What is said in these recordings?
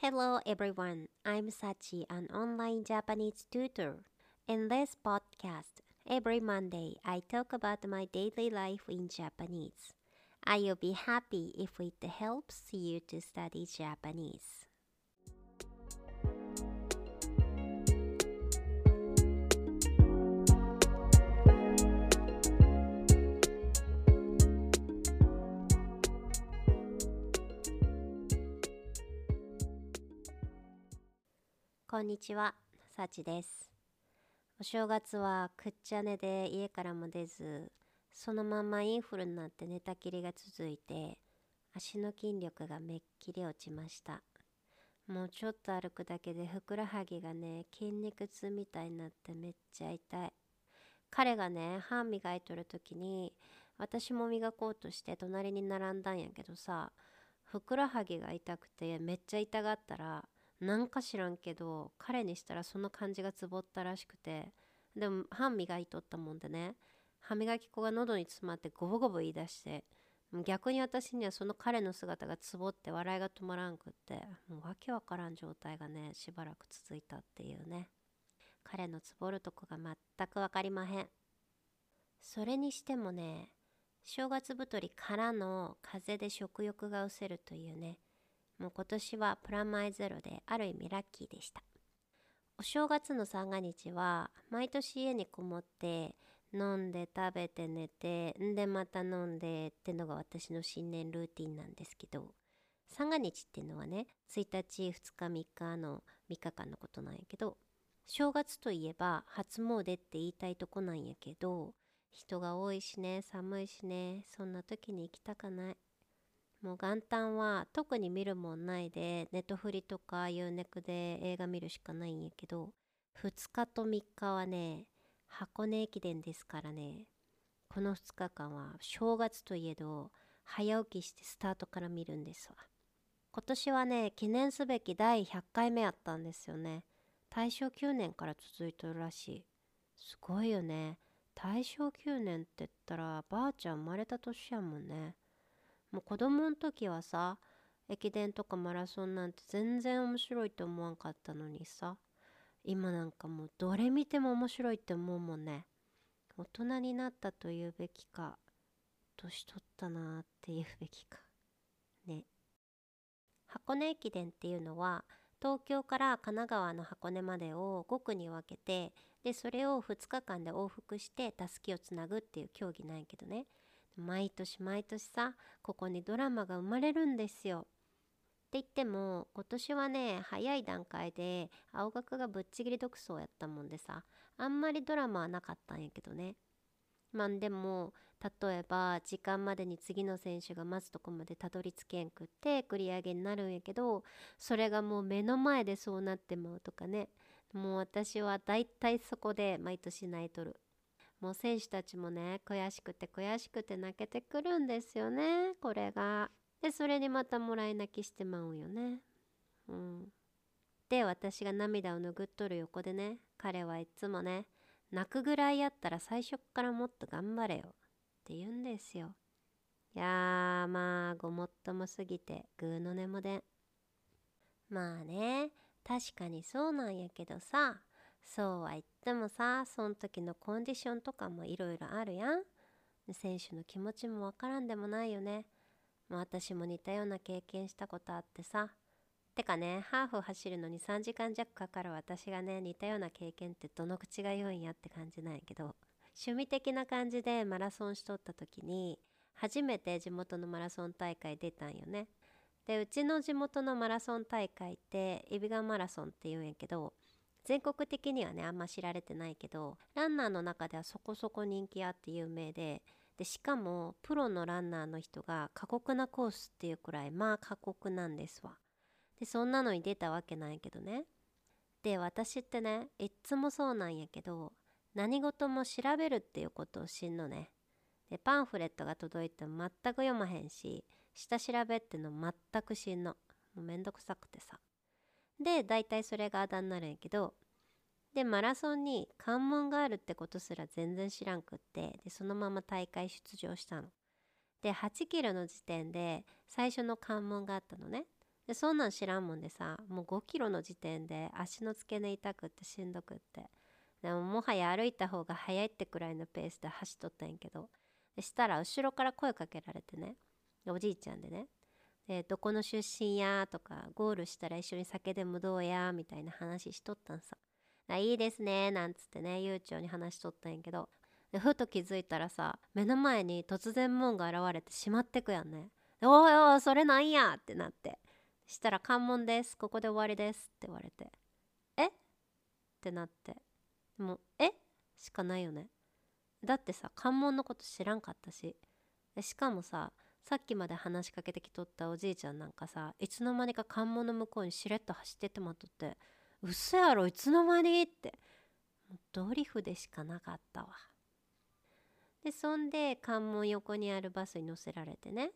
Hello everyone, I'm Sachi, an online Japanese tutor. In this podcast, every Monday I talk about my daily life in Japanese. I will be happy if it helps you to study Japanese. こんにちは、さちです。お正月はくっちゃ寝で家からも出ず、そのままインフルになって寝たきりが続いて、足の筋力がめっきり落ちました。もうちょっと歩くだけでふくらはぎがね、筋肉痛みたいになってめっちゃ痛い。彼がね、歯磨いとる時に、私も磨こうとして隣に並んだんやけどさ、ふくらはぎが痛くてめっちゃ痛がったら、なんか知らんけど彼にしたらその感じがつぼったらしくてでも歯磨いとったもんでね歯磨き粉が喉に詰まってゴボゴボ言い出して逆に私にはその彼の姿がつぼって笑いが止まらんくってもうわけわからん状態がねしばらく続いたっていうね。彼のつぼるとこが全くわかりまへん。それにしてもね正月太りからの風邪で食欲が失せるというねもう今年はプラマイゼロである意味ラッキーでした。お正月の三が日は毎年家にこもって飲んで食べて寝てんでまた飲んでってのが私の新年ルーティンなんですけど三が日っていうのはね1日2日3日の3日間のことなんやけど正月といえば初詣って言いたいとこなんやけど人が多いしね寒いしねそんな時に行きたかないもう元旦は特に見るもんないでネットフリとか UNEX で映画見るしかないんやけど2日と3日はね箱根駅伝ですからね。この2日間は正月といえど早起きしてスタートから見るんですわ。今年はね記念すべき第100回目やったんですよね。大正9年から続いとるらしい。すごいよね。大正9年って言ったらばあちゃん生まれた年やもんね。もう子供の時はさ駅伝とかマラソンなんて全然面白いと思わんかったのにさ今なんかもうどれ見ても面白いって思うもんね。大人になったと言うべきか年取ったなって言うべきか。ね。箱根駅伝っていうのは東京から神奈川の箱根までを5区に分けてでそれを2日間で往復してたすきをつなぐっていう競技なんやけどね。毎年毎年さここにドラマが生まれるんですよ。って言っても今年はね早い段階で青学がぶっちぎり独走やったもんでさあんまりドラマはなかったんやけどね。まあでも例えば時間までに次の選手が待つとこまでたどり着けんくって繰り上げになるんやけどそれがもう目の前でそうなってまうとかねもう私はだいたいそこで毎年泣いとる。もう選手たちもね悔しくて悔しくて泣けてくるんですよねこれが。でそれにまたもらい泣きしてまうよね。うん。で私が涙を拭っとる横でね彼はいつもね泣くぐらいやったら最初っからもっと頑張れよって言うんですよ。いやーまあごもっともすぎてぐーの音もでん。まあね確かにそうなんやけどさそうは言ってもさその時のコンディションとかもいろいろあるやん。選手の気持ちもわからんでもないよね、まあ、私も似たような経験したことあってさ。てかねハーフ走るのに3時間弱かかる。私がね似たような経験ってどの口が良いんやって感じなんやけど。趣味的な感じでマラソンしとった時に初めて地元のマラソン大会出たんよね。でうちの地元のマラソン大会ってイビガンマラソンっていうんやけど全国的にはねあんま知られてないけどランナーの中ではそこそこ人気あって有名ででしかもプロのランナーの人が過酷なコースっていうくらいまあ過酷なんですわ。でそんなのに出たわけないけどね。で私ってねいっつもそうなんやけど何事も調べるっていうことを知んのね。でパンフレットが届いても全く読まへんし下調べっての全く知んの。もうめんどくさくてさ。で大体それがあだになるんやけどでマラソンに関門があるってことすら全然知らんくってでそのまま大会出場したの。で8キロの時点で最初の関門があったのね。でそんなん知らんもんでさもう5キロの時点で足の付け根痛くってしんどくってでももはや歩いた方が早いってくらいのペースで走っとったんやけどでしたら後ろから声かけられてねおじいちゃんでねでどこの出身や？とかゴールしたら一緒に酒でもどうや？みたいな話しとったんさいいですねなんつってね悠長に話しとったんやけど。ふと気づいたらさ目の前に突然門が現れてしまってくやんねおいおいそれなんや？ってなって。したら関門です。ここで終わりですって言われてえ？ってなって。もうえ？しかないよね。だってさ関門のこと知らんかったし。しかもささっきまで話しかけてきとったおじいちゃんなんかさいつの間にか関門の向こうにしれっと走ってってまっとってうそやろいつの間にって。ドリフでしかなかったわ。でそんで関門横にあるバスに乗せられてね。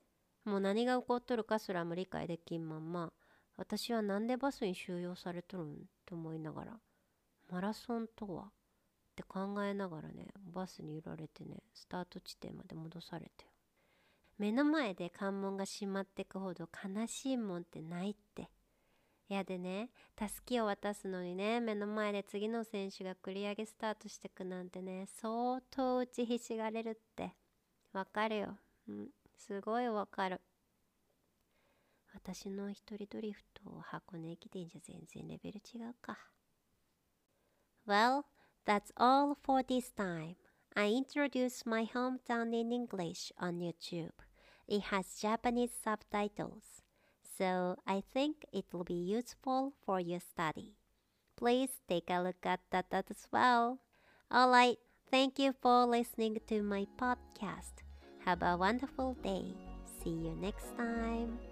もう何が起こっとるかすらも理解できんまんま私は何でバスに収容されとるん？と思いながらマラソンとは？って考えながらねバスに揺られてねスタート地点まで戻されて。目の前で関門が閉まってくほど悲しいもんってないって。やでねたすきを渡すのにね目の前で次の選手が繰り上げスタートしてくなんてね相当打ちひしがれるって。わかるよ、うん、すごいわかる。私の一人ドリフと箱根駅伝じゃ全然レベル違うか。Well, that's all for this time. I introduce my hometown in English on YouTube. It has Japanese subtitles, so I think it will be useful for your study. Please take a look at that as well. Alright, thank you for listening to my podcast. Have a wonderful day. See you next time.